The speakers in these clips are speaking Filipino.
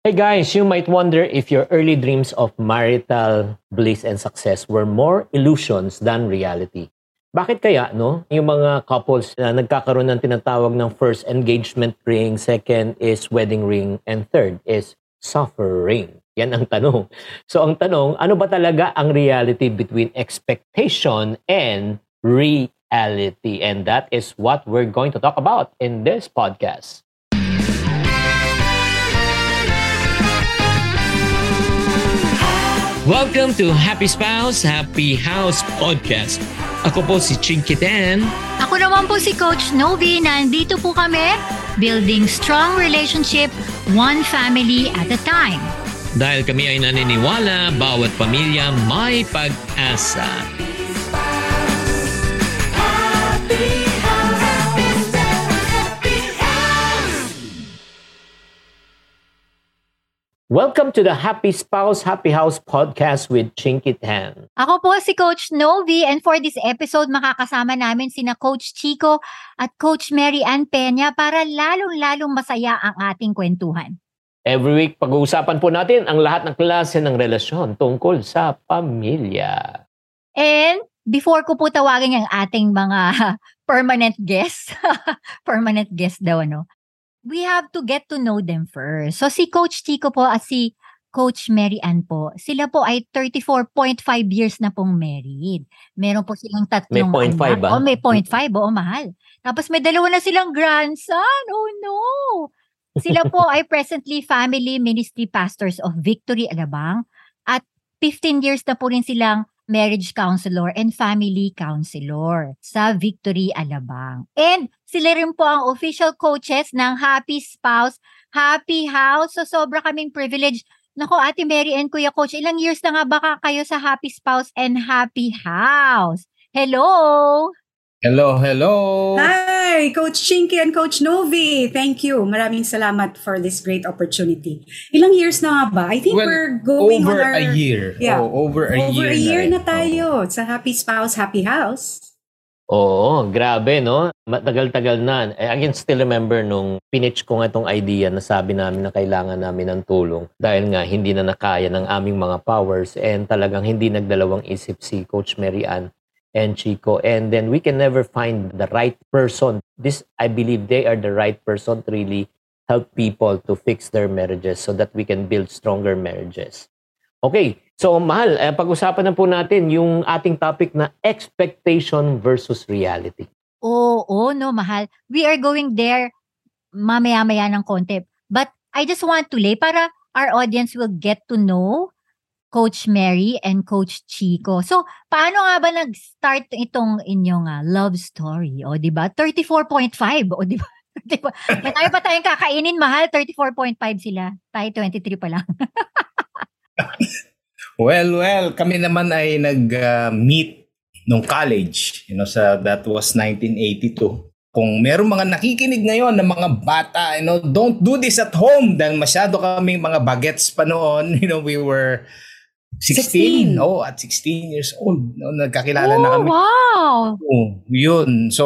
Hey guys, you might wonder if your early dreams of marital bliss and success were more illusions than reality. Bakit kaya, no? Yung mga couples na nagkakaroon ng tinatawag ng first engagement ring, second is wedding ring, and third is suffering. Yan ang tanong. So ang tanong, ano ba talaga ang reality between expectation and reality? And that is what we're going to talk about in this podcast. Welcome to Happy Spouse, Happy House Podcast. Ako po si Chinky Tan. Ako naman po si Coach Novi. Nandito po kami, building strong relationship, one family at a time. Dahil kami ay naniniwala, bawat pamilya may pag-asa. Welcome to the Happy Spouse, Happy House podcast with Chinky Tan. Ako po si Coach Novi and for this episode makakasama namin sina Coach Chico at Coach Mary Ann Peña para lalong-lalong masaya ang ating kwentuhan. Every week, pag-uusapan po natin ang lahat ng klase ng relasyon tungkol sa pamilya. And before ko po tawagin ang ating mga permanent guests, permanent guest daw ano, we have to get to know them first. So si Coach Chico po at si Coach Mary Ann po, sila po ay 34.5 years na pong married. Meron po silang tatlong May 0.5 anak. ba? Oh, may 0.5. Oo, mahal. Tapos may dalawa na silang grandson. Oh no! Sila po ay presently family ministry pastors of Victory Alabang at 15 years na po rin silang marriage counselor and family counselor sa Victory Alabang. And sila rin po ang official coaches ng Happy Spouse, Happy House. So sobra kaming privilege. Nako, Ate Mary and Kuya Coach, ilang years na nga ba kayo sa Happy Spouse and Happy House? Hello! Hello, hello. Hi, Coach Chinky and Coach Novi. Thank you. Maraming salamat for this great opportunity. Ilang years na nga ba? I think Well, we're going over on our... a year. Yeah. Oh, over a over year. a year rin. na tayo sa Happy Spouse, Happy House. Oo, grabe, no? Matagal-tagal na. Eh, I can still remember nung pinitch ko nga itong idea na sabi namin na kailangan namin ng tulong dahil nga hindi na nakaya ng aming mga powers and talagang hindi nagdalawang isip si Coach Mary Ann and Chico. And then we can never find the right person. This, I believe they are the right person to really help people to fix their marriages so that we can build stronger marriages. Okay, so mahal, eh, pag-usapan na po natin yung ating topic na expectation versus reality. Oo, oo, no, mahal. We are going there mamaya-maya ng konti. But I just want to lay para our audience will get to know Coach Mary and Coach Chico. So, paano nga ba nag-start itong inyong ah, love story? O, di ba? 34.5. O, di ba? Di ba? May tayo pa tayong kakainin, mahal. 34.5 sila. Tayo 23 pa lang. Well, well, kami naman ay nag-meet nung college. You know, sa that was 1982. Kung meron mga nakikinig ngayon ng mga bata, you know, don't do this at home dahil masyado kaming mga bagets pa noon. You know, we were 16. 16. Oh, at 16 years old. No, nagkakilala na oh, kami. wow! Oh, yun. So,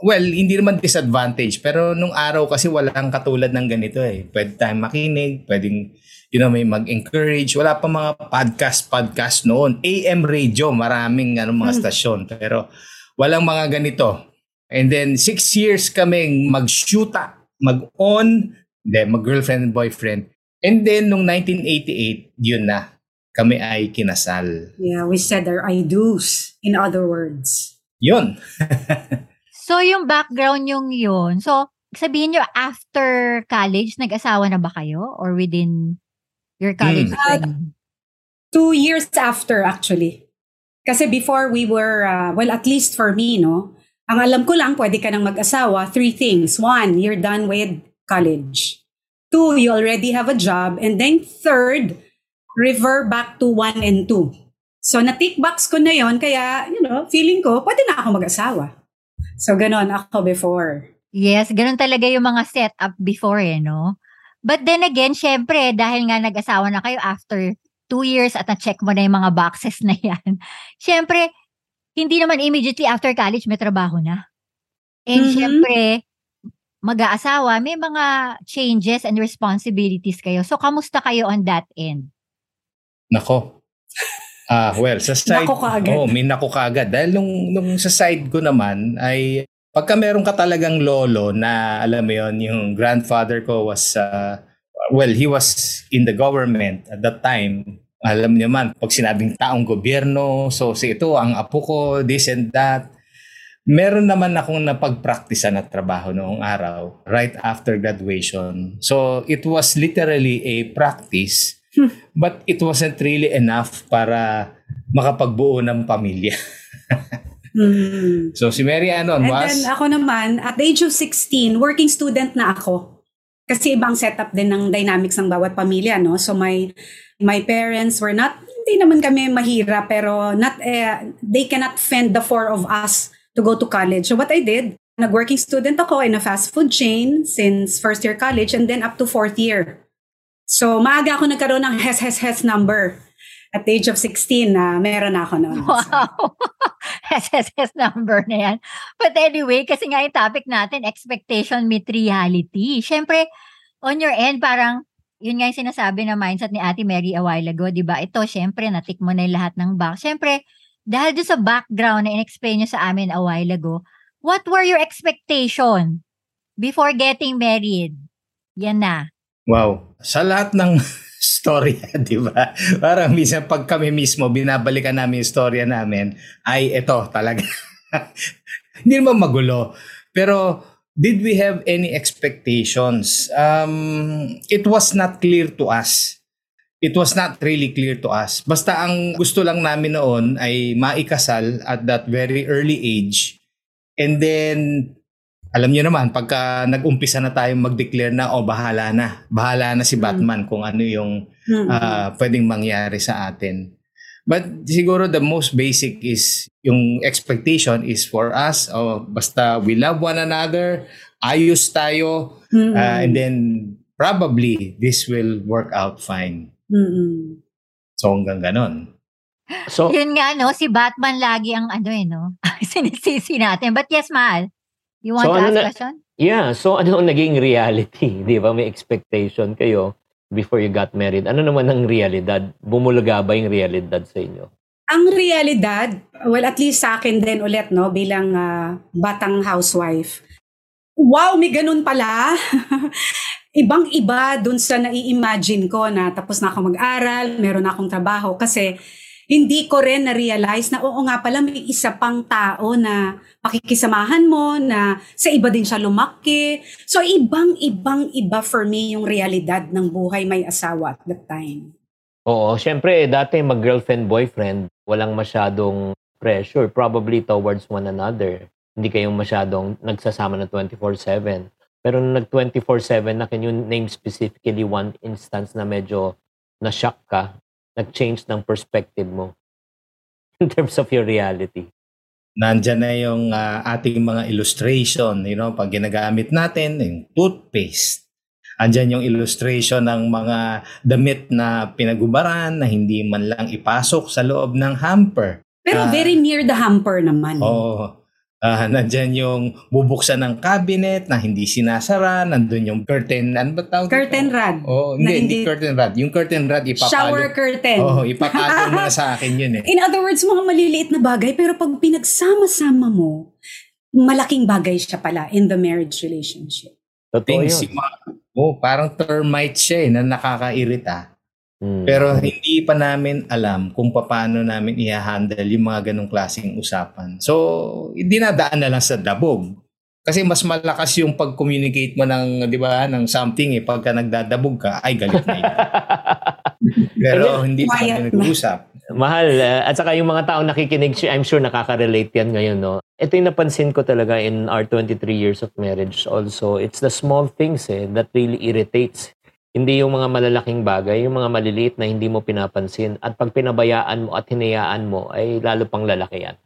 well, hindi naman disadvantage. Pero nung araw kasi walang katulad ng ganito eh. Pwede tayong makinig, pwedeng, you know, may mag-encourage. Wala pa mga podcast-podcast noon. AM radio, maraming ano, mga Hmm. stasyon. Pero walang mga ganito. And then, six years kaming mag-shoota, mag-on, then mag-girlfriend and boyfriend. And then, nung 1988, yun na. Kami ay kinasal. Yeah, we said our I do's, in other words. Yun. So, yung background yung yun. So, sabihin nyo, after college, nag-asawa na ba kayo? Or within your college Hmm. training? Two years after, actually. Kasi before we were, uh, well, at least for me, no? Ang alam ko lang, pwede ka nang mag-asawa. Three things. One, you're done with college. Two, you already have a job. And then third, revert back to one and two. So, na-tick box ko na yon Kaya, you know, feeling ko, pwede na ako mag-asawa. So, ganon ako before. Yes, ganun talaga yung mga setup before eh, no? But then again, syempre, dahil nga nag-asawa na kayo after two years at na-check mo na yung mga boxes na yan, syempre, hindi naman immediately after college may trabaho na. And Mhm. syempre, mag-aasawa, may mga changes and responsibilities kayo. So, kamusta kayo on that end? Nako. Ah, well, sa side Nako kaagad. Oh, may nako kaagad dahil nung nung sa side ko naman ay pagka meron ka talagang lolo na alam mo yon yung grandfather ko was uh, well, he was in the government at that time. Alam niyo man, pag sinabing taong gobyerno, so si ito ang apo ko, this and that. Meron naman akong napag-practice na trabaho noong araw right after graduation. So it was literally a practice but it wasn't really enough para makapagbuo ng pamilya. Mm. So si Mary Anon And was then ako naman, at the age of 16, working student na ako. Kasi ibang setup din ng dynamics ng bawat pamilya, no? So my my parents were not, hindi naman kami mahirap, pero not, eh, they cannot fend the four of us to go to college. So what I did, nag-working student ako in a fast food chain since first year college and then up to fourth year. So maaga ako nagkaroon ng HES, HES, HES number. At the age of 16 na meron na ako noon. Wow! SSS number na yan. But anyway, kasi nga yung topic natin, expectation meet reality. Siyempre, on your end, parang, yun nga yung sinasabi na mindset ni Ate Mary a while ago, di ba? Ito, siyempre, natik mo na yung lahat ng back. Siyempre, dahil doon sa background na in-explain nyo sa amin a while ago, what were your expectation before getting married? Yan na. wow, sa lahat ng storya, di ba? Parang minsan pag kami mismo binabalikan namin yung storya namin, ay ito talaga. Hindi naman magulo. Pero did we have any expectations? Um, it was not clear to us. It was not really clear to us. Basta ang gusto lang namin noon ay maikasal at that very early age. And then, alam niyo naman, pagka nag-umpisa na tayong mag-declare na, o oh, bahala na. Bahala na si Batman kung ano yung Mm. ah, pwedeng mangyari sa atin. But siguro the most basic is yung expectation is for us, oh, basta we love one another, ayos tayo, ah, and then probably this will work out fine. Mm-mm. So hanggang ganon. So, Yun nga, no? Si Batman lagi ang ano eh, no? Sinisisi natin. But yes, Mahal. You want So, to ano ask na- question? yeah. So, ano ang naging reality? Di ba? May expectation kayo before you got married. Ano naman ang realidad? Bumulaga ba yung realidad sa inyo? Ang realidad, well at least sa akin din ulit no bilang ah, batang housewife. Wow, may ganun pala. Ibang-iba dun sa nai-imagine ko na tapos na ako mag-aral, meron na akong trabaho kasi hindi ko rin na-realize na oo nga pala may isa pang tao na pakikisamahan mo na sa iba din siya lumaki. So ibang-ibang iba for me yung realidad ng buhay may asawa at that time. Oo, syempre, dati mag-girlfriend-boyfriend, walang masyadong pressure probably towards one another. Hindi kayong masyadong nagsasama na 24-7. Pero nung nag 24-7 na, can you name specifically one instance na medyo na-shock ka, nag-change ng perspective mo in terms of your reality? Nandyan na yung ah, ating mga illustration, you know, pag ginagamit natin, yung toothpaste. Andyan yung illustration ng mga damit na pinagubaran na hindi man lang ipasok sa loob ng hamper. Pero Ah. very near the hamper naman. Oo. Ah, nandyan yung bubuksan ng cabinet na hindi sinasara. Nandun yung curtain, ano ba tawag? Curtain rod. Oh, hindi, hindi hindi- curtain rod. Yung curtain rod, ipapalo. Shower curtain. Oo, ipapalo mo na sa akin yun eh. In other words, mga maliliit na bagay, pero pag pinagsama-sama mo, malaking bagay siya pala in the marriage relationship. Totoo Things, yun. yung oh, parang termite siya eh, na nakakairita. Hmm. Pero hindi pa namin alam kung paano namin i-handle yung mga ganong klaseng usapan. So, dinadaan na lang sa dabog. Kasi mas malakas yung pag-communicate mo ng, di ba, ng something eh. Pagka nagdadabog ka, ay galit na yun. Pero hindi pa kami na. nag-uusap. Mahal. uh, at saka yung mga taong nakikinig, I'm sure nakaka-relate yan ngayon, no? Ito yung napansin ko talaga in our 23 years of marriage also. It's the small things eh, that really irritates. Hindi yung mga malalaking bagay, yung mga maliliit na hindi mo pinapansin. At pag pinabayaan mo at hinayaan mo, ay lalo pang lalaki yan.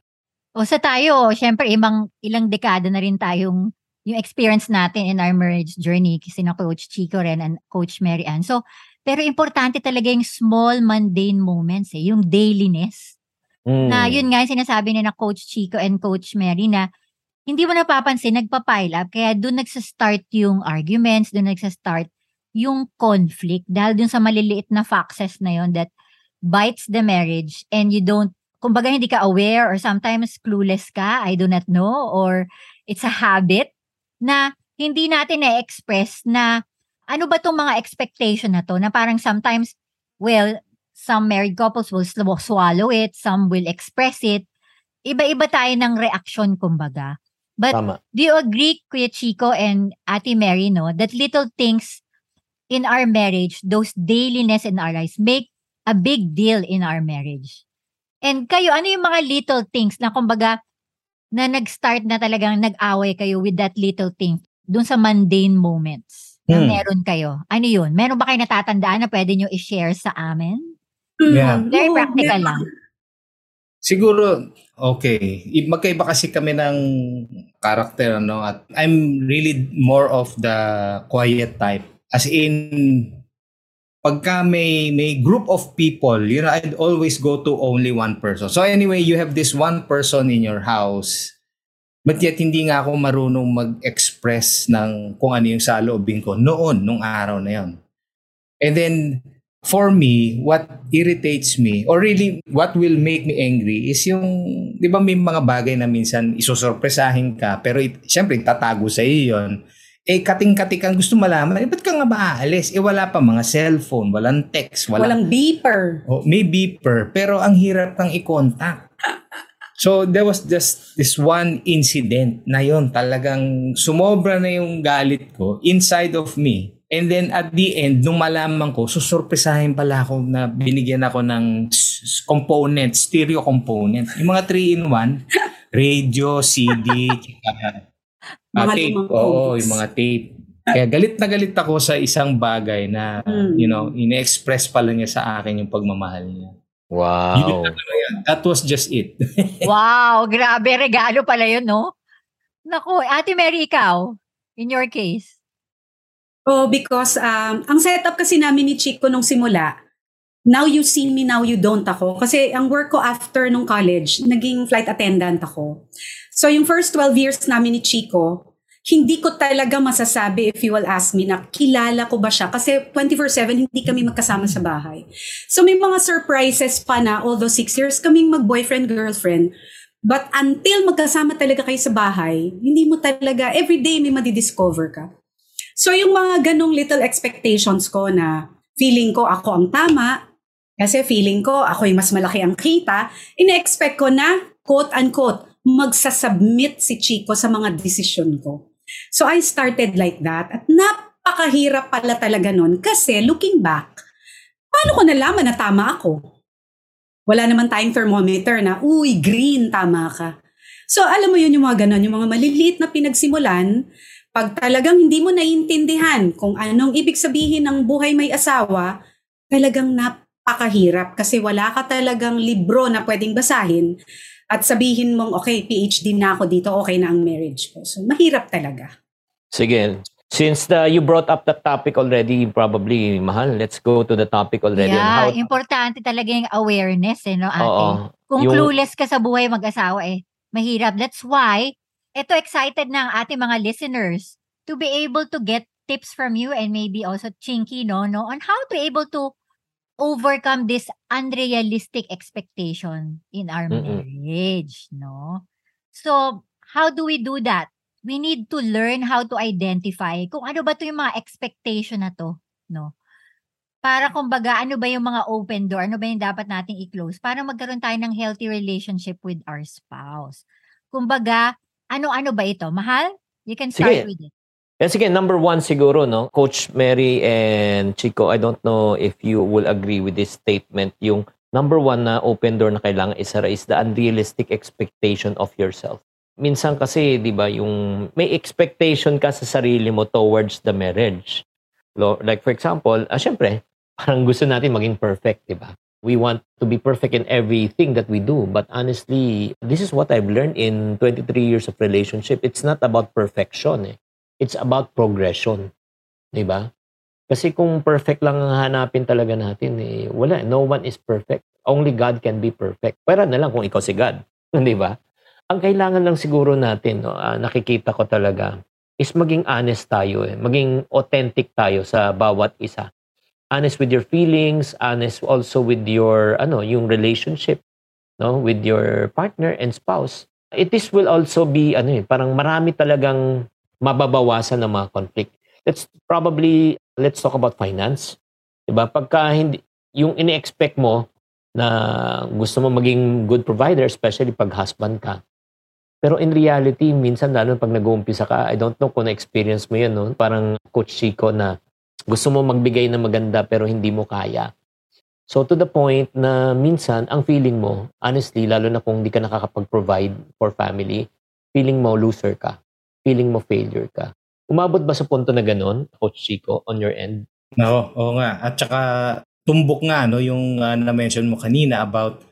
O sa tayo, syempre, ibang, ilang dekada na rin tayong yung experience natin in our marriage journey kasi na Coach Chico rin and Coach Mary Ann. So, pero importante talaga yung small mundane moments eh, yung dailiness. Mm. Na yun nga yung sinasabi ni na Coach Chico and Coach Mary na hindi mo napapansin, nagpa-pile up. Kaya doon nagsa-start yung arguments, doon nagsa-start yung conflict. Dahil doon sa maliliit na foxes na yon that bites the marriage and you don't, kumbaga hindi ka aware or sometimes clueless ka, I do not know, or it's a habit na hindi natin na-express na ano ba tong mga expectation na to na parang sometimes, well, some married couples will swallow it, some will express it. Iba-iba tayo ng reaction, kumbaga. But Tama. do you agree, Kuya Chico and Ate Mary, no, that little things in our marriage, those dailiness in our lives, make a big deal in our marriage? And kayo, ano yung mga little things na kumbaga, na nag-start na talagang nag-away kayo with that little thing dun sa mundane moments na Hmm. meron kayo? Ano yun? Meron ba kayo natatandaan na pwede nyo i-share sa amin? Yeah. Mm, Very practical meron. lang. Siguro, okay. Magkaiba kasi kami ng karakter, ano? At I'm really more of the quiet type. As in, pagka may, may group of people, you know, I'd always go to only one person. So anyway, you have this one person in your house, but yet hindi nga ako marunong mag-express ng kung ano yung saloobin ko noon, nung araw na yon. And then, for me, what irritates me, or really what will make me angry is yung, di ba may mga bagay na minsan isusurpresahin ka, pero it, syempre tatago sa iyo yun. Eh, kating-katik ang gusto malaman, eh, ba't ka nga ba aalis? Eh, wala pa mga cellphone, walang text, walang, Walang beeper. Oh, may beeper, pero ang hirap ng i-contact. So, there was just this one incident na yon talagang sumobra na yung galit ko inside of me. And then at the end, nung malaman ko, susurpresahin pala ako na binigyan ako ng component, stereo component. Yung mga 3-in-1, radio, CD, uh, Mga tape. lumang Oo, yung mga tape. Kaya galit na galit ako sa isang bagay na, Mm. you know, ine-express pala niya sa akin yung pagmamahal niya. Wow. That was just it. Wow, grabe. Regalo pala yun, no? Naku, Ate Mary, ikaw, in your case. Oh, because um, ang setup kasi namin ni Chico nung simula, now you see me, now you don't ako. Kasi ang work ko after nung college, naging flight attendant ako. So yung first 12 years namin ni Chico, hindi ko talaga masasabi if you will ask me na kilala ko ba siya. Kasi 24-7, hindi kami magkasama sa bahay. So may mga surprises pa na, although 6 years kaming mag-boyfriend-girlfriend, but until magkasama talaga kayo sa bahay, hindi mo talaga, everyday may madidiscover ka. So yung mga ganong little expectations ko na feeling ko ako ang tama, kasi feeling ko ako yung mas malaki ang kita, ina-expect ko na, quote-unquote, magsasubmit si Chico sa mga desisyon ko. So I started like that at napakahirap pala talaga nun kasi looking back, paano ko nalaman na tama ako? Wala naman tayong thermometer na, uy, green, tama ka. So alam mo yun yung mga ganon, yung mga maliliit na pinagsimulan, pag talagang hindi mo naiintindihan kung anong ibig sabihin ng buhay may asawa, talagang napakahirap kasi wala ka talagang libro na pwedeng basahin at sabihin mong, okay, PhD na ako dito, okay na ang marriage ko. So, mahirap talaga. Sige. Since the, you brought up the topic already, probably, mahal, let's go to the topic already. Yeah, how- importante talaga yung awareness, eh, no, ate? Oo. Kung Yung- clueless ka sa buhay mag-asawa, eh, mahirap. That's why, eto excited na ang ating mga listeners to be able to get tips from you and maybe also Chinky, no, no, on how to able to overcome this unrealistic expectation in our Mm-mm. marriage, no? So, how do we do that? We need to learn how to identify kung ano ba to yung mga expectation na to, no? Para kumbaga, ano ba yung mga open door? Ano ba yung dapat nating i-close? Para magkaroon tayo ng healthy relationship with our spouse. Kumbaga, ano-ano ba ito? Mahal? You can start Sige. with it. Eh, sige, number one siguro, no? Coach Mary and Chico, I don't know if you will agree with this statement. Yung number one na open door na kailangan isara is the unrealistic expectation of yourself. Minsan kasi, di ba, yung may expectation ka sa sarili mo towards the marriage. Like for example, ah, syempre, parang gusto natin maging perfect, di ba? We want to be perfect in everything that we do. But honestly, this is what I've learned in 23 years of relationship. It's not about perfection, eh it's about progression. 'Di ba? Kasi kung perfect lang ang hanapin talaga natin, eh, wala. No one is perfect. Only God can be perfect. Pero na lang kung ikaw si God. 'Di ba? Ang kailangan lang siguro natin, no, uh, nakikita ko talaga, is maging honest tayo, eh. maging authentic tayo sa bawat isa. Honest with your feelings, honest also with your ano, yung relationship, no, with your partner and spouse. It is will also be ano eh, parang marami talagang mababawasan ng mga conflict. Let's probably let's talk about finance. 'Di ba? Pagka hindi yung ini-expect mo na gusto mo maging good provider, especially pag husband ka, pero in reality, minsan lalo pag nag-uumpisa ka, I don't know kung na-experience mo yun, no? parang Coach Chico na gusto mo magbigay ng maganda pero hindi mo kaya. So to the point na minsan, ang feeling mo, honestly, lalo na kung hindi ka nakakapag-provide for family, feeling mo loser ka. Feeling mo failure ka. Umabot ba sa punto na ganun, Coach Chico, on your end? No, oo nga. At saka tumbok nga no yung uh, na-mention mo kanina about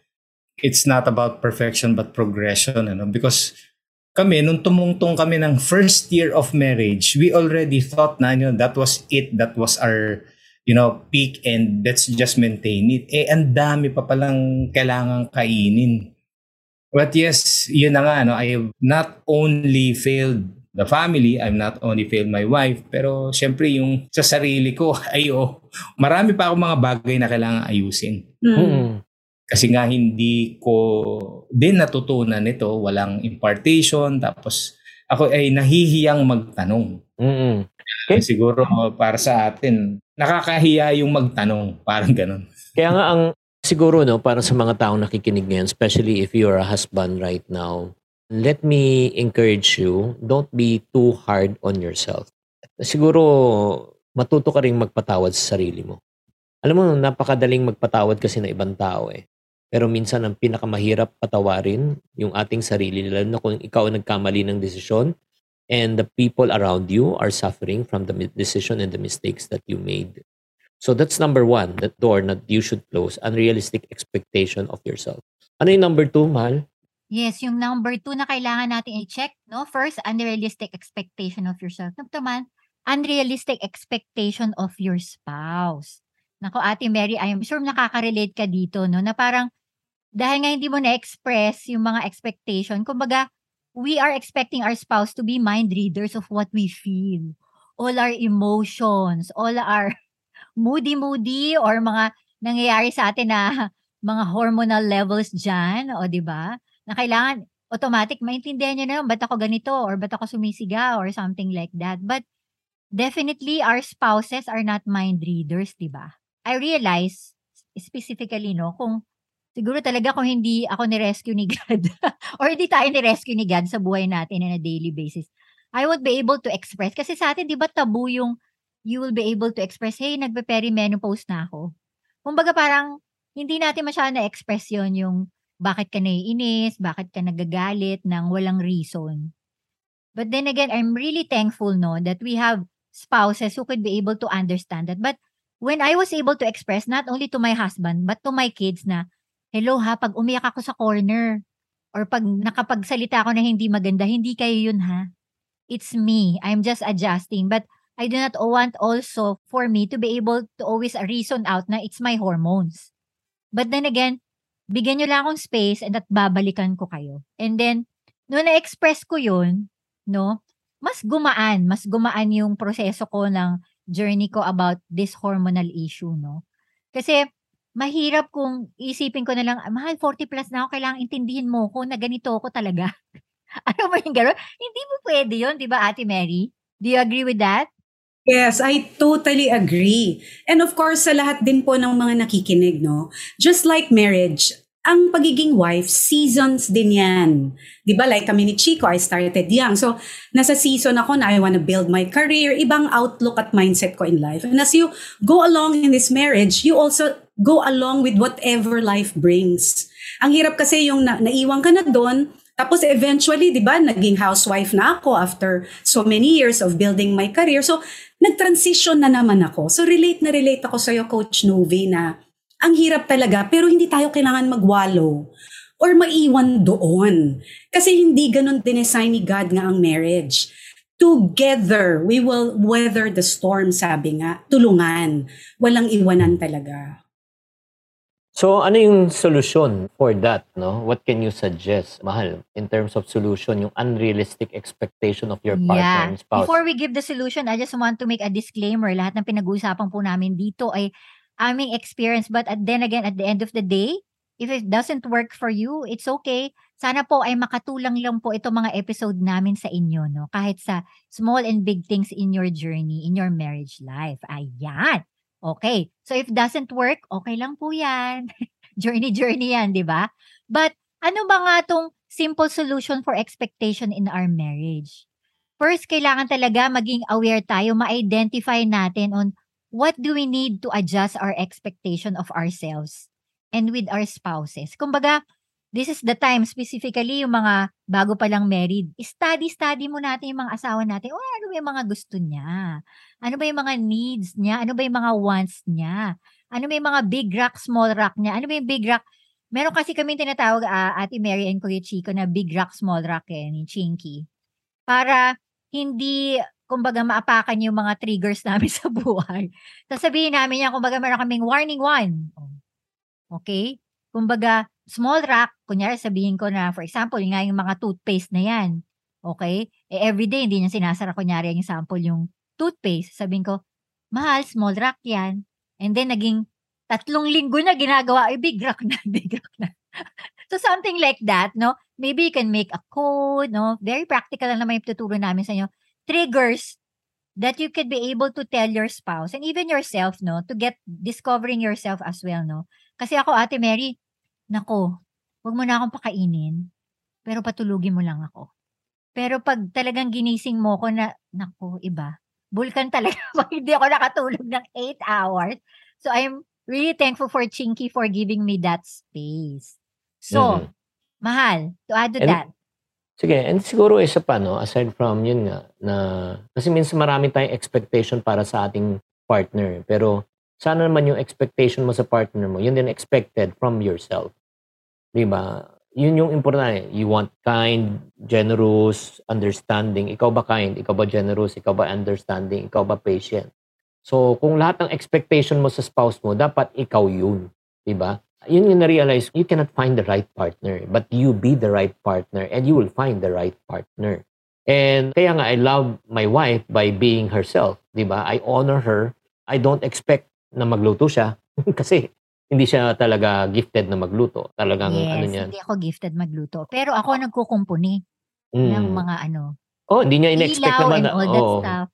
it's not about perfection but progression ano because kami nung tumungtong kami ng first year of marriage we already thought na know, that was it that was our you know peak and let's just maintain it eh ang dami pa palang kailangan kainin but yes yun na nga no I have not only failed the family I'm not only failed my wife pero syempre yung sa sarili ko ay oh marami pa akong mga bagay na kailangan ayusin mm-hmm. Kasi nga hindi ko din natutunan ito, walang impartation, tapos ako ay nahihiyang magtanong. Mm-hmm. Okay. Siguro para sa atin, nakakahiya yung magtanong, parang ganun. Kaya nga ang siguro no para sa mga taong nakikinig ngayon, especially if you're a husband right now, let me encourage you, don't be too hard on yourself. Siguro matuto ka ring magpatawad sa sarili mo. Alam mo, napakadaling magpatawad kasi ng ibang tao eh. Pero minsan ang pinakamahirap patawarin yung ating sarili, lalo na kung ikaw ang nagkamali ng desisyon and the people around you are suffering from the decision and the mistakes that you made. So that's number one, that door that you should close, unrealistic expectation of yourself. Ano yung number two, Mahal? Yes, yung number two na kailangan natin i-check, no? First, unrealistic expectation of yourself. Naman, unrealistic expectation of your spouse. Nako, Ate Mary, I'm sure nakaka-relate ka dito, no? Na parang dahil nga hindi mo na-express yung mga expectation, kumbaga, we are expecting our spouse to be mind readers of what we feel. All our emotions, all our moody-moody or mga nangyayari sa atin na mga hormonal levels dyan, o ba? Na kailangan, automatic, maintindihan nyo na yun, ba't ako ganito, or ba't ako sumisiga, or something like that. But, definitely, our spouses are not mind readers, di ba? I realize, specifically, no, kung Siguro talaga kung hindi ako ni-rescue ni God or hindi tayo ni-rescue ni God sa buhay natin on a daily basis, I would be able to express. Kasi sa atin, di ba tabu yung you will be able to express, hey, nagpe-perimenopause na ako. Kumbaga parang hindi natin masyado na-express yon yung bakit ka naiinis, bakit ka nagagalit ng walang reason. But then again, I'm really thankful no that we have spouses who could be able to understand that. But when I was able to express not only to my husband but to my kids na Hello ha, pag umiyak ako sa corner or pag nakapagsalita ako na hindi maganda, hindi kayo yun ha. It's me. I'm just adjusting. But I do not want also for me to be able to always reason out na it's my hormones. But then again, bigyan nyo lang akong space and at babalikan ko kayo. And then, no na-express ko yun, no, mas gumaan, mas gumaan yung proseso ko ng journey ko about this hormonal issue, no. Kasi, mahirap kung isipin ko na lang, ah, mahal, 40 plus na ako, kailangang intindihin mo ko na ganito ako talaga. ano ba yung gano'n? Hindi mo pwede yun, di ba, Ate Mary? Do you agree with that? Yes, I totally agree. And of course, sa lahat din po ng mga nakikinig, no? Just like marriage, ang pagiging wife, seasons din yan. Di ba? Like kami ni Chico, I started young. So, nasa season ako na I want to build my career, ibang outlook at mindset ko in life. And as you go along in this marriage, you also go along with whatever life brings. Ang hirap kasi yung na- naiwan ka na doon, tapos eventually, di ba, naging housewife na ako after so many years of building my career. So, nag-transition na naman ako. So, relate na relate ako sa'yo, Coach Novi, na ang hirap talaga, pero hindi tayo kailangan magwalo or maiwan doon. Kasi hindi ganun dinesign ni God nga ang marriage. Together, we will weather the storm, sabi nga. Tulungan. Walang iwanan talaga. So, ano yung solution for that, no? What can you suggest, Mahal, in terms of solution, yung unrealistic expectation of your partner Yeah. and spouse? Before we give the solution, I just want to make a disclaimer. Lahat ng pinag-uusapan po namin dito ay aming experience. But at, then again, at the end of the day, if it doesn't work for you, it's okay. Sana po ay makatulang lang po itong mga episode namin sa inyo, no? Kahit sa small and big things in your journey, in your marriage life. Ayan. Okay. So if doesn't work, okay lang po yan. journey, journey yan, di ba? But ano ba nga tong simple solution for expectation in our marriage? First, kailangan talaga maging aware tayo, ma-identify natin on what do we need to adjust our expectation of ourselves and with our spouses. Kumbaga, this is the time, specifically yung mga bago pa lang married, study-study mo natin yung mga asawa natin. Oh, ano ba yung mga gusto niya? Ano ba yung mga needs niya? Ano ba yung mga wants niya? Ano ba yung mga big rock, small rock niya? Ano ba yung big rock? Meron kasi kami tinatawag, ah, Ate Mary and Kuya Chico, na big rock, small rock eh, ni Chinky. Para hindi, kumbaga, maapakan yung mga triggers namin sa buhay. Sasabihin namin yan, kumbaga, meron kaming warning one. Okay? Kumbaga, small rock, kunyari sabihin ko na, for example, yung nga yung mga toothpaste na yan. Okay? Eh, everyday, hindi niya sinasara, kunyari, yung sample yung toothpaste. Sabihin ko, mahal, small rock yan. And then, naging tatlong linggo na ginagawa, eh, big rock na, big rock na. so, something like that, no? Maybe you can make a code, no? Very practical lang naman yung tuturo namin sa inyo. Triggers that you could be able to tell your spouse and even yourself, no? To get discovering yourself as well, no? Kasi ako, Ate Mary, nako, huwag mo na akong pakainin, pero patulugin mo lang ako. Pero pag talagang ginising mo ko na, nako, iba. Bulkan talaga pag hindi ako nakatulog ng 8 hours. So, I'm really thankful for Chinky for giving me that space. So, Mhm. mahal, to add to And- that, Sige, and siguro isa pa, no, aside from yun nga, na, kasi minsan marami tayong expectation para sa ating partner. Pero, sana naman yung expectation mo sa partner mo, yun din expected from yourself. Di ba? Yun yung importante. You want kind, generous, understanding. Ikaw ba kind? Ikaw ba generous? Ikaw ba understanding? Ikaw ba patient? So, kung lahat ng expectation mo sa spouse mo, dapat ikaw yun. Di ba? Yun yung na-realize, you cannot find the right partner, but you be the right partner and you will find the right partner. And kaya nga, I love my wife by being herself. Di ba? I honor her. I don't expect na magluto siya kasi hindi siya talaga gifted na magluto. Talagang ano yes, niyan. hindi ako gifted magluto. Pero ako nagkukumpuni Mm. ng mga ano, Oh, hindi niya in-expect naman. and na- all that oh. stuff.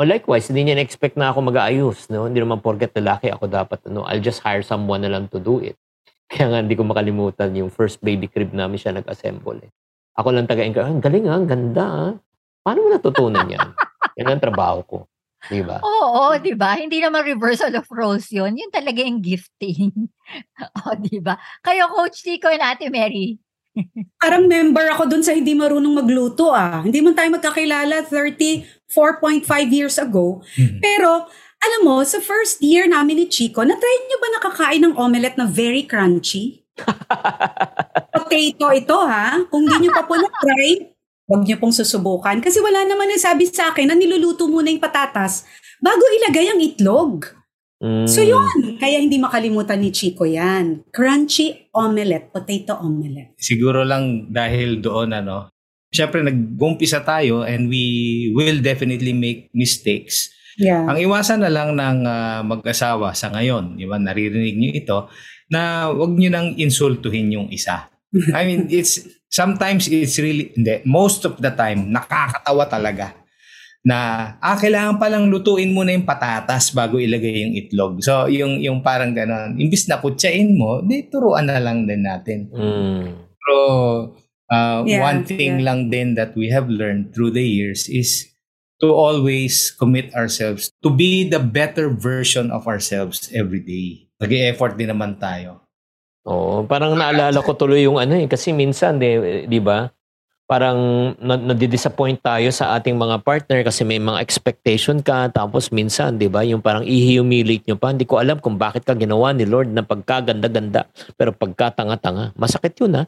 O likewise, hindi niya in-expect na ako mag-aayos. No? Hindi naman porket lalaki ako dapat. No? I'll just hire someone na lang to do it. Kaya nga hindi ko makalimutan yung first baby crib namin siya nag-assemble. Eh. Ako lang taga-encourage. Ang galing ah, ang ganda ah. Paano mo natutunan yan? yan ang trabaho ko. Di ba? Oo, di ba? Hindi naman reversal of roles yun. Yun talaga yung gifting. o, di ba? Kayo, Coach Chico and Ate Mary. Parang member ako dun sa hindi marunong magluto ah. Hindi man tayo magkakilala 34.5 years ago. Mhm. Pero, alam mo, sa first year namin ni Chico, na-try niyo ba nakakain ng omelette na very crunchy? Potato ito ha. Kung di niyo pa po na-try, huwag niyo pong susubukan. Kasi wala naman nagsabi sa akin na niluluto muna yung patatas bago ilagay ang itlog. Mm. So yun, kaya hindi makalimutan ni Chico yan. Crunchy omelette, potato omelette. Siguro lang dahil doon ano, syempre nag-umpisa tayo and we will definitely make mistakes. Yeah. Ang iwasan na lang ng ah, mag-asawa sa ngayon, di ba, naririnig niyo ito, na wag niyo nang insultuhin yung isa. I mean, it's sometimes it's really, hindi, most of the time, nakakatawa talaga na, ah, kailangan palang lutuin muna yung patatas bago ilagay yung itlog. So, yung, yung parang ganon, imbis na kutsain mo, di turuan na lang din natin. Mm. Pero uh, Yeah, one thing lang din that we have learned through the years is to always commit ourselves to be the better version of ourselves every day. Nag-effort din naman tayo. Oo, parang naalala ko tuloy yung ano eh. Kasi minsan, di, di ba? Parang na, nadidisappoint tayo sa ating mga partner kasi may mga expectation ka. Tapos minsan, di ba? Yung parang i-humiliate nyo pa. Hindi ko alam kung bakit ka ginawa ni Lord na pagkaganda-ganda. Pero pagkatanga-tanga, masakit yun ha.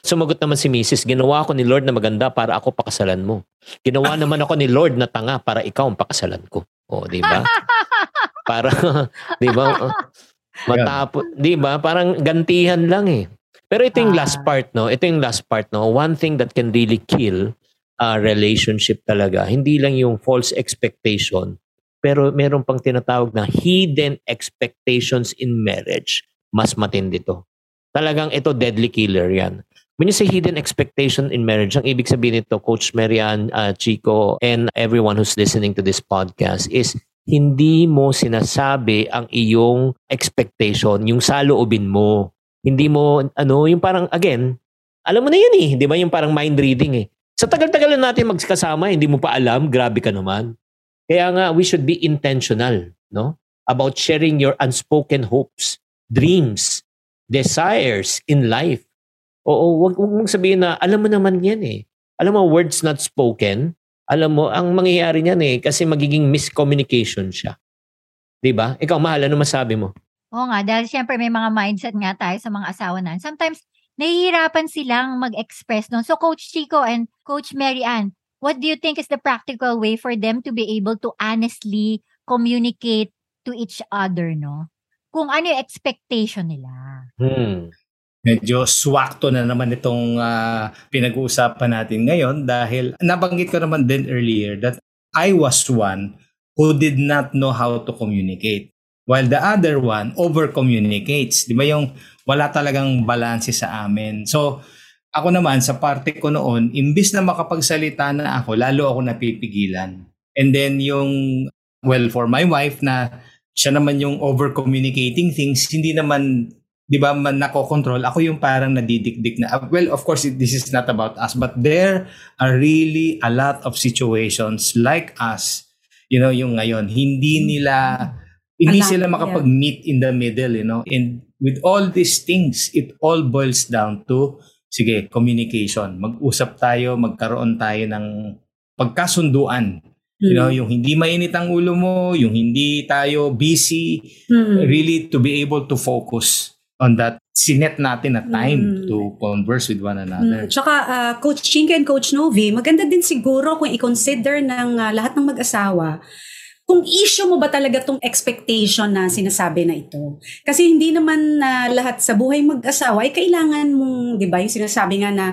Sumagot naman si Mrs. Ginawa ko ni Lord na maganda para ako pakasalan mo. Ginawa naman ako ni Lord na tanga para ikaw ang pakasalan ko. O, di ba? para, di ba? Matapos, di ba? Parang gantihan lang eh. Pero ito yung last Ah. part, no? Ito yung last part, no? One thing that can really kill a relationship talaga, hindi lang yung false expectation, pero meron pang tinatawag na hidden expectations in marriage. Mas matindi to. Talagang ito deadly killer yan. When you say hidden expectation in marriage, ang ibig sabihin nito, Coach Marian, uh, Chico, and everyone who's listening to this podcast is hindi mo sinasabi ang iyong expectation, yung saloobin mo. Hindi mo, ano, yung parang, again, alam mo na yan eh. Di ba? Yung parang mind reading eh. Sa tagal-tagal na natin magkasama, hindi mo pa alam, grabe ka naman. Kaya nga, we should be intentional, no? About sharing your unspoken hopes, dreams, desires in life. Oo, wag, wag mong sabihin na, alam mo naman yan eh. Alam mo, words not spoken, alam mo, ang mangyayari niyan eh, kasi magiging miscommunication siya. 'Di ba? Ikaw, mahal, ano masabi mo? Oo nga, dahil syempre may mga mindset nga tayo sa mga asawa na. Sometimes, nahihirapan silang mag-express nun. So, Coach Chico and Coach Mary Ann, what do you think is the practical way for them to be able to honestly communicate to each other, no? Kung ano yung expectation nila. Hmm. Medyo swakto na naman itong ah, pinag-uusapan natin ngayon dahil nabanggit ko naman din earlier that I was one who did not know how to communicate. While the other one over-communicates. Di ba yung wala talagang balanse sa amin. So, ako naman, sa parte ko noon, imbis na makapagsalita na ako, lalo ako napipigilan. And then yung, well, for my wife na siya naman yung over-communicating things, hindi naman di ba, man nakokontrol, ako yung parang nadidikdik na, uh, well, of course, this is not about us, but there are really a lot of situations like us, you know, yung ngayon, hindi nila, hindi lot, sila yeah. makapag-meet in the middle, you know, and with all these things, it all boils down to, sige, communication. Mag-usap tayo, magkaroon tayo ng pagkasunduan. You know, yung hindi mainit ang ulo mo, yung hindi tayo busy, Mm. really to be able to focus on that sinet natin na time Mm. to converse with one Mm, another. Tsaka ah, Coach Chinky and Coach Novi, maganda din siguro kung i-consider ng ah, lahat ng mag-asawa kung issue mo ba talaga tong expectation na sinasabi na ito. Kasi hindi naman na lahat sa buhay mag-asawa ay kailangan mong, di ba, yung sinasabi nga na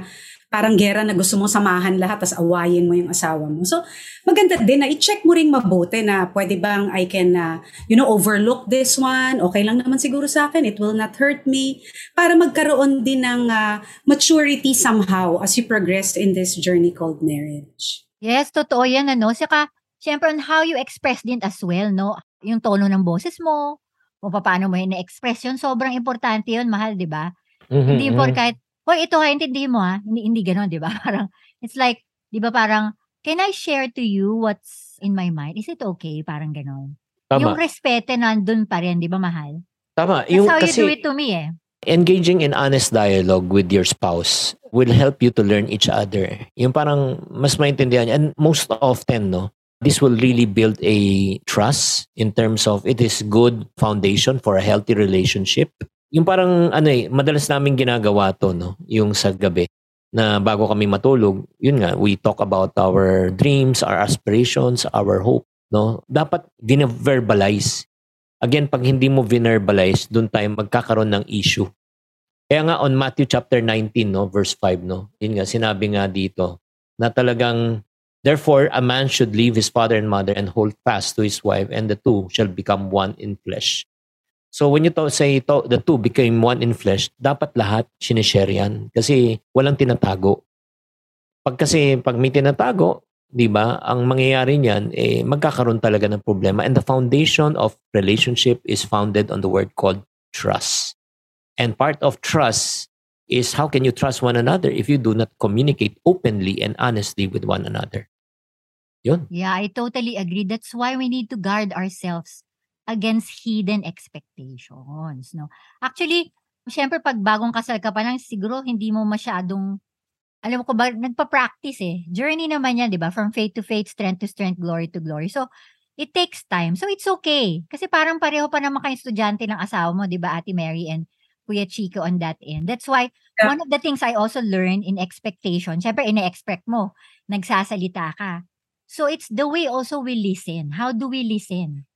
parang gera na gusto mong samahan lahat tas awayin mo yung asawa mo. So, maganda din na i-check mo ring mabuti na pwede bang I can, ah, you know, overlook this one. Okay lang naman siguro sa akin. It will not hurt me. Para magkaroon din ng ah, maturity somehow as you progress in this journey called marriage. Yes, totoo yan, ano? Saka, syempre, on how you express din as well, no? Yung tono ng boses mo, o paano mo yun na-express yun, sobrang importante yun, mahal, di ba? Mhm, Hindi mhm. for kahit, hoy, ito ha, intindihin mo ha. Hindi, hindi ganon, di ba? Parang, it's like, di ba parang, can I share to you what's in my mind? Is it okay? Parang ganon. Yung Tama. respeto nandun pa rin, di ba, mahal? Tama. That's Yung, how you kasi, do it to me eh. engaging in honest dialogue with your spouse will help you to learn each other. Yung parang mas maintindihan niya. And most often, no, this will really build a trust in terms of it is good foundation for a healthy relationship. Yung parang ano eh, madalas namin ginagawa to, no, yung sa gabi na bago kami matulog, yun nga, we talk about our dreams, our aspirations, our hope, no? Dapat verbalize Again, pag hindi mo verbalize, doon tayo magkakaroon ng issue. Kaya nga on Matthew chapter 19, no, verse 5, no, yun nga, sinabi nga dito, na talagang, Therefore, a man should leave his father and mother and hold fast to his wife, and the two shall become one in flesh. So when you to, say to, the two became one in flesh, dapat lahat sinishare yan. Kasi walang tinatago. Pag kasi, pag may tinatago, di ba, ang mangyayari niyan, eh, magkakaroon talaga ng problema. And the foundation of relationship is founded on the word called trust. And part of trust is how can you trust one another if you do not communicate openly and honestly with one another? Yun. Yeah, I totally agree. That's why we need to guard ourselves against hidden expectations, no? Actually, syempre pag bagong kasal ka pa lang, siguro hindi mo masyadong alam mo ko ba, nagpa-practice eh. Journey naman yan, di ba? From faith to faith, strength to strength, glory to glory. So, it takes time. So, it's okay. Kasi parang pareho pa naman kayo estudyante ng asawa mo, di ba, Ate Mary and Kuya Chico on that end. That's why, Yeah. one of the things I also learned in expectation, syempre, ine-expect mo, nagsasalita ka. So, it's the way also we listen. How do we listen?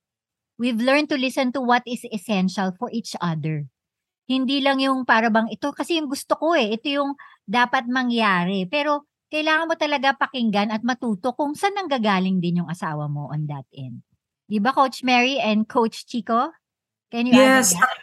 We've learned to listen to what is essential for each other. Hindi lang yung para bang ito kasi yung gusto ko eh, ito yung dapat mangyari. Pero kailangan mo talaga pakinggan at matuto kung saan nanggagaling din yung asawa mo on that end. Di ba Coach Mary and Coach Chico? Can you yes. add that?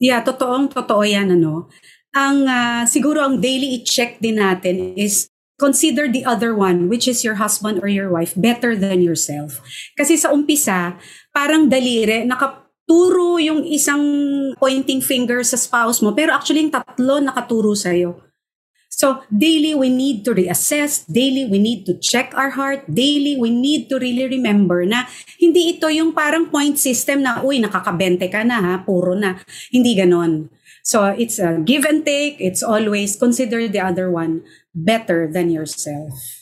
Yeah, totoong totoo yan ano. Ang ah, siguro ang daily i-check din natin is consider the other one, which is your husband or your wife, better than yourself. Kasi sa umpisa, parang daliri, nakaturo yung isang pointing finger sa spouse mo, pero actually yung tatlo nakaturo sa'yo. So, daily we need to reassess, daily we need to check our heart, daily we need to really remember na hindi ito yung parang point system na, uy, nakakabente ka na ha, puro na. Hindi ganon. So, it's a give and take. It's always consider the other one better than yourself.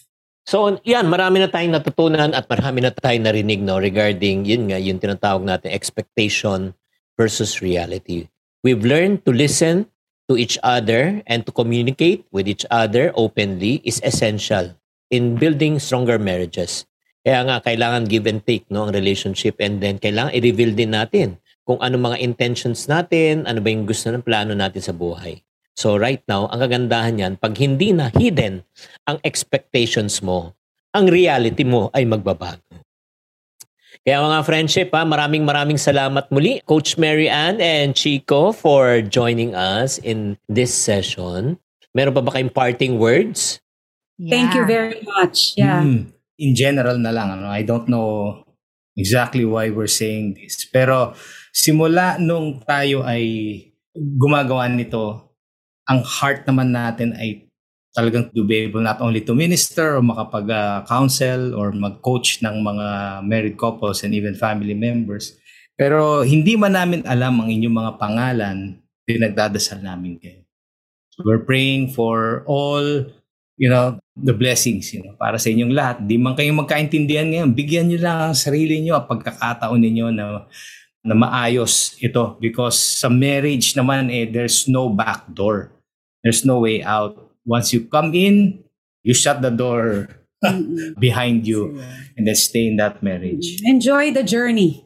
So, yan, marami na tayong natutunan at marami na tayong narinig no, regarding, yun nga, yung tinatawag natin, expectation versus reality. We've learned to listen to each other and to communicate with each other openly is essential in building stronger marriages. Kaya nga, kailangan give and take no, ang relationship and then kailangan i-reveal din natin kung ano mga intentions natin, ano ba yung gusto ng plano natin sa buhay. So right now, ang kagandahan yan, pag hindi na hidden ang expectations mo, ang reality mo ay magbabago. Kaya mga friendship, ha, maraming maraming salamat muli, Coach Mary Ann and Chico for joining us in this session. Meron pa ba kayong parting words? Thank you Yeah. very much. Yeah. Mm, in general na lang, ano, I don't know exactly why we're saying this. Pero simula nung tayo ay gumagawa nito, ang heart naman natin ay talagang to be able not only to minister or makapag-counsel or mag-coach ng mga married couples and even family members. Pero hindi man namin alam ang inyong mga pangalan, pinagdadasal namin kayo. So we're praying for all, you know, the blessings, you know, para sa inyong lahat. Di man kayo magkaintindihan ngayon, bigyan nyo lang ang sarili nyo, ang pagkakataon ninyo na na maayos ito because sa marriage naman eh there's no back door. There's no way out. Once you come in, you shut the door behind you and then stay in that marriage. Enjoy the journey.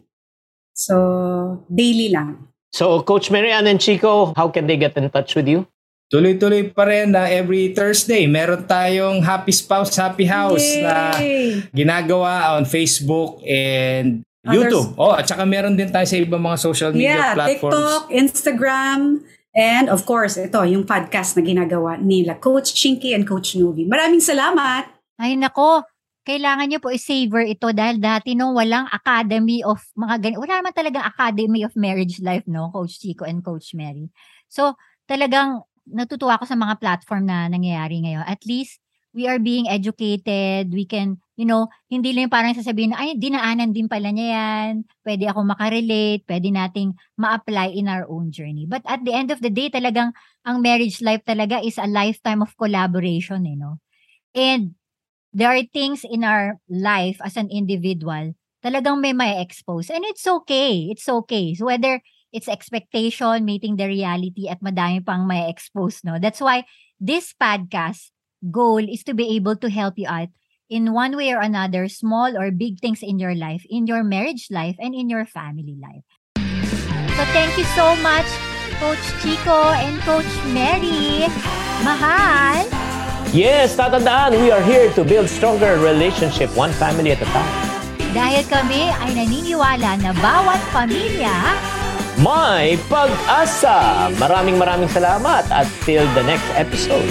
So, daily lang. So, Coach Mary Ann and Chico, how can they get in touch with you? Tuloy-tuloy pa rin na every Thursday, meron tayong Happy Spouse, Happy House na Yay! ginagawa on Facebook and Others- YouTube. Oh, at saka meron din tayo sa ibang mga social media Yeah, platforms. TikTok, Instagram, and of course, ito, yung podcast na ginagawa nila, Coach Chinky and Coach Novi. Maraming salamat! Ay nako, kailangan niyo po i-savor ito dahil dati no walang academy of mga ganito. Wala naman talagang academy of marriage life no, Coach Chico and Coach Mary. So, talagang natutuwa ako sa mga platform na nangyayari ngayon. At least we are being educated, we can, you know, hindi lang parang sasabihin na, ay, dinaanan din pala niya yan, pwede ako makarelate, pwede nating ma-apply in our own journey. But at the end of the day, talagang ang marriage life talaga is a lifetime of collaboration, eh, no? And there are things in our life as an individual talagang may may expose and it's okay. It's okay. So whether it's expectation meeting the reality at madami pang may expose no? That's why this podcast goal is to be able to help you out in one way or another small or big things in your life in your marriage life and in your family life so thank you so much coach chico and coach mary mahal Yes, tatandaan, we are here to build stronger relationship, one family at a time. Dahil kami ay naniniwala na bawat pamilya May pag-asa! Maraming maraming salamat at till the next episode.